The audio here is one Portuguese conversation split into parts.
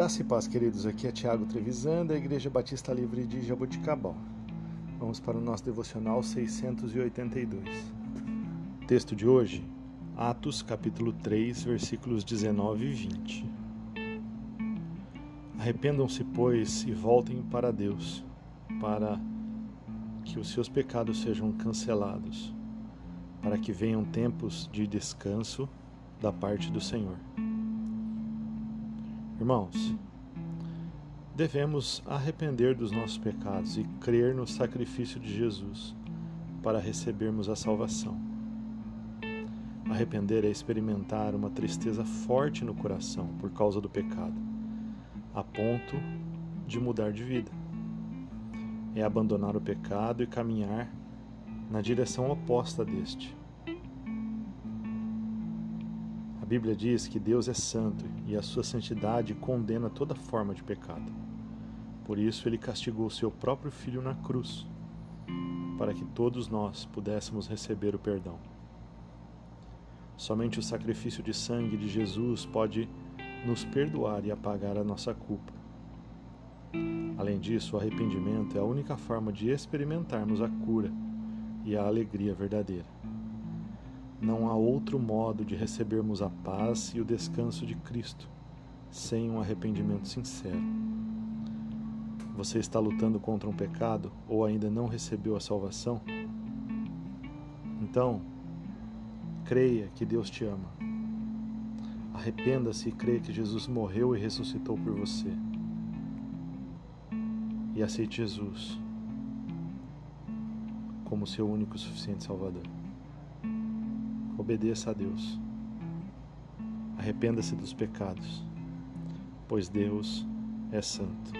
Graça e paz, queridos. Aqui é Tiago Trevisan, da Igreja Batista Livre de Jaboticabal. Vamos para o nosso devocional 682. Texto de hoje, Atos, capítulo 3, versículos 19 e 20. Arrependam-se, pois, e voltem para Deus, para que os seus pecados sejam cancelados, para que venham tempos de descanso da parte do Senhor. Irmãos, devemos arrepender dos nossos pecados e crer no sacrifício de Jesus para recebermos a salvação. Arrepender é experimentar uma tristeza forte no coração por causa do pecado, a ponto de mudar de vida. É abandonar o pecado e caminhar na direção oposta deste Bíblia diz que Deus é santo e a sua santidade condena toda forma de pecado. Por isso, ele castigou seu próprio filho na cruz, para que todos nós pudéssemos receber o perdão. Somente o sacrifício de sangue de Jesus pode nos perdoar e apagar a nossa culpa. Além disso, o arrependimento é a única forma de experimentarmos a cura e a alegria verdadeira. Não há outro modo de recebermos a paz e o descanso de Cristo sem um arrependimento sincero. Você está lutando contra um pecado ou ainda não recebeu a salvação? Então, creia que Deus te ama. Arrependa-se e creia que Jesus morreu e ressuscitou por você. E aceite Jesus como seu único e suficiente Salvador. Obedeça a Deus. Arrependa-se dos pecados, pois Deus é santo.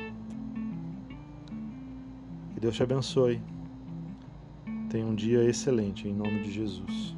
Que Deus te abençoe. Tenha um dia excelente em nome de Jesus.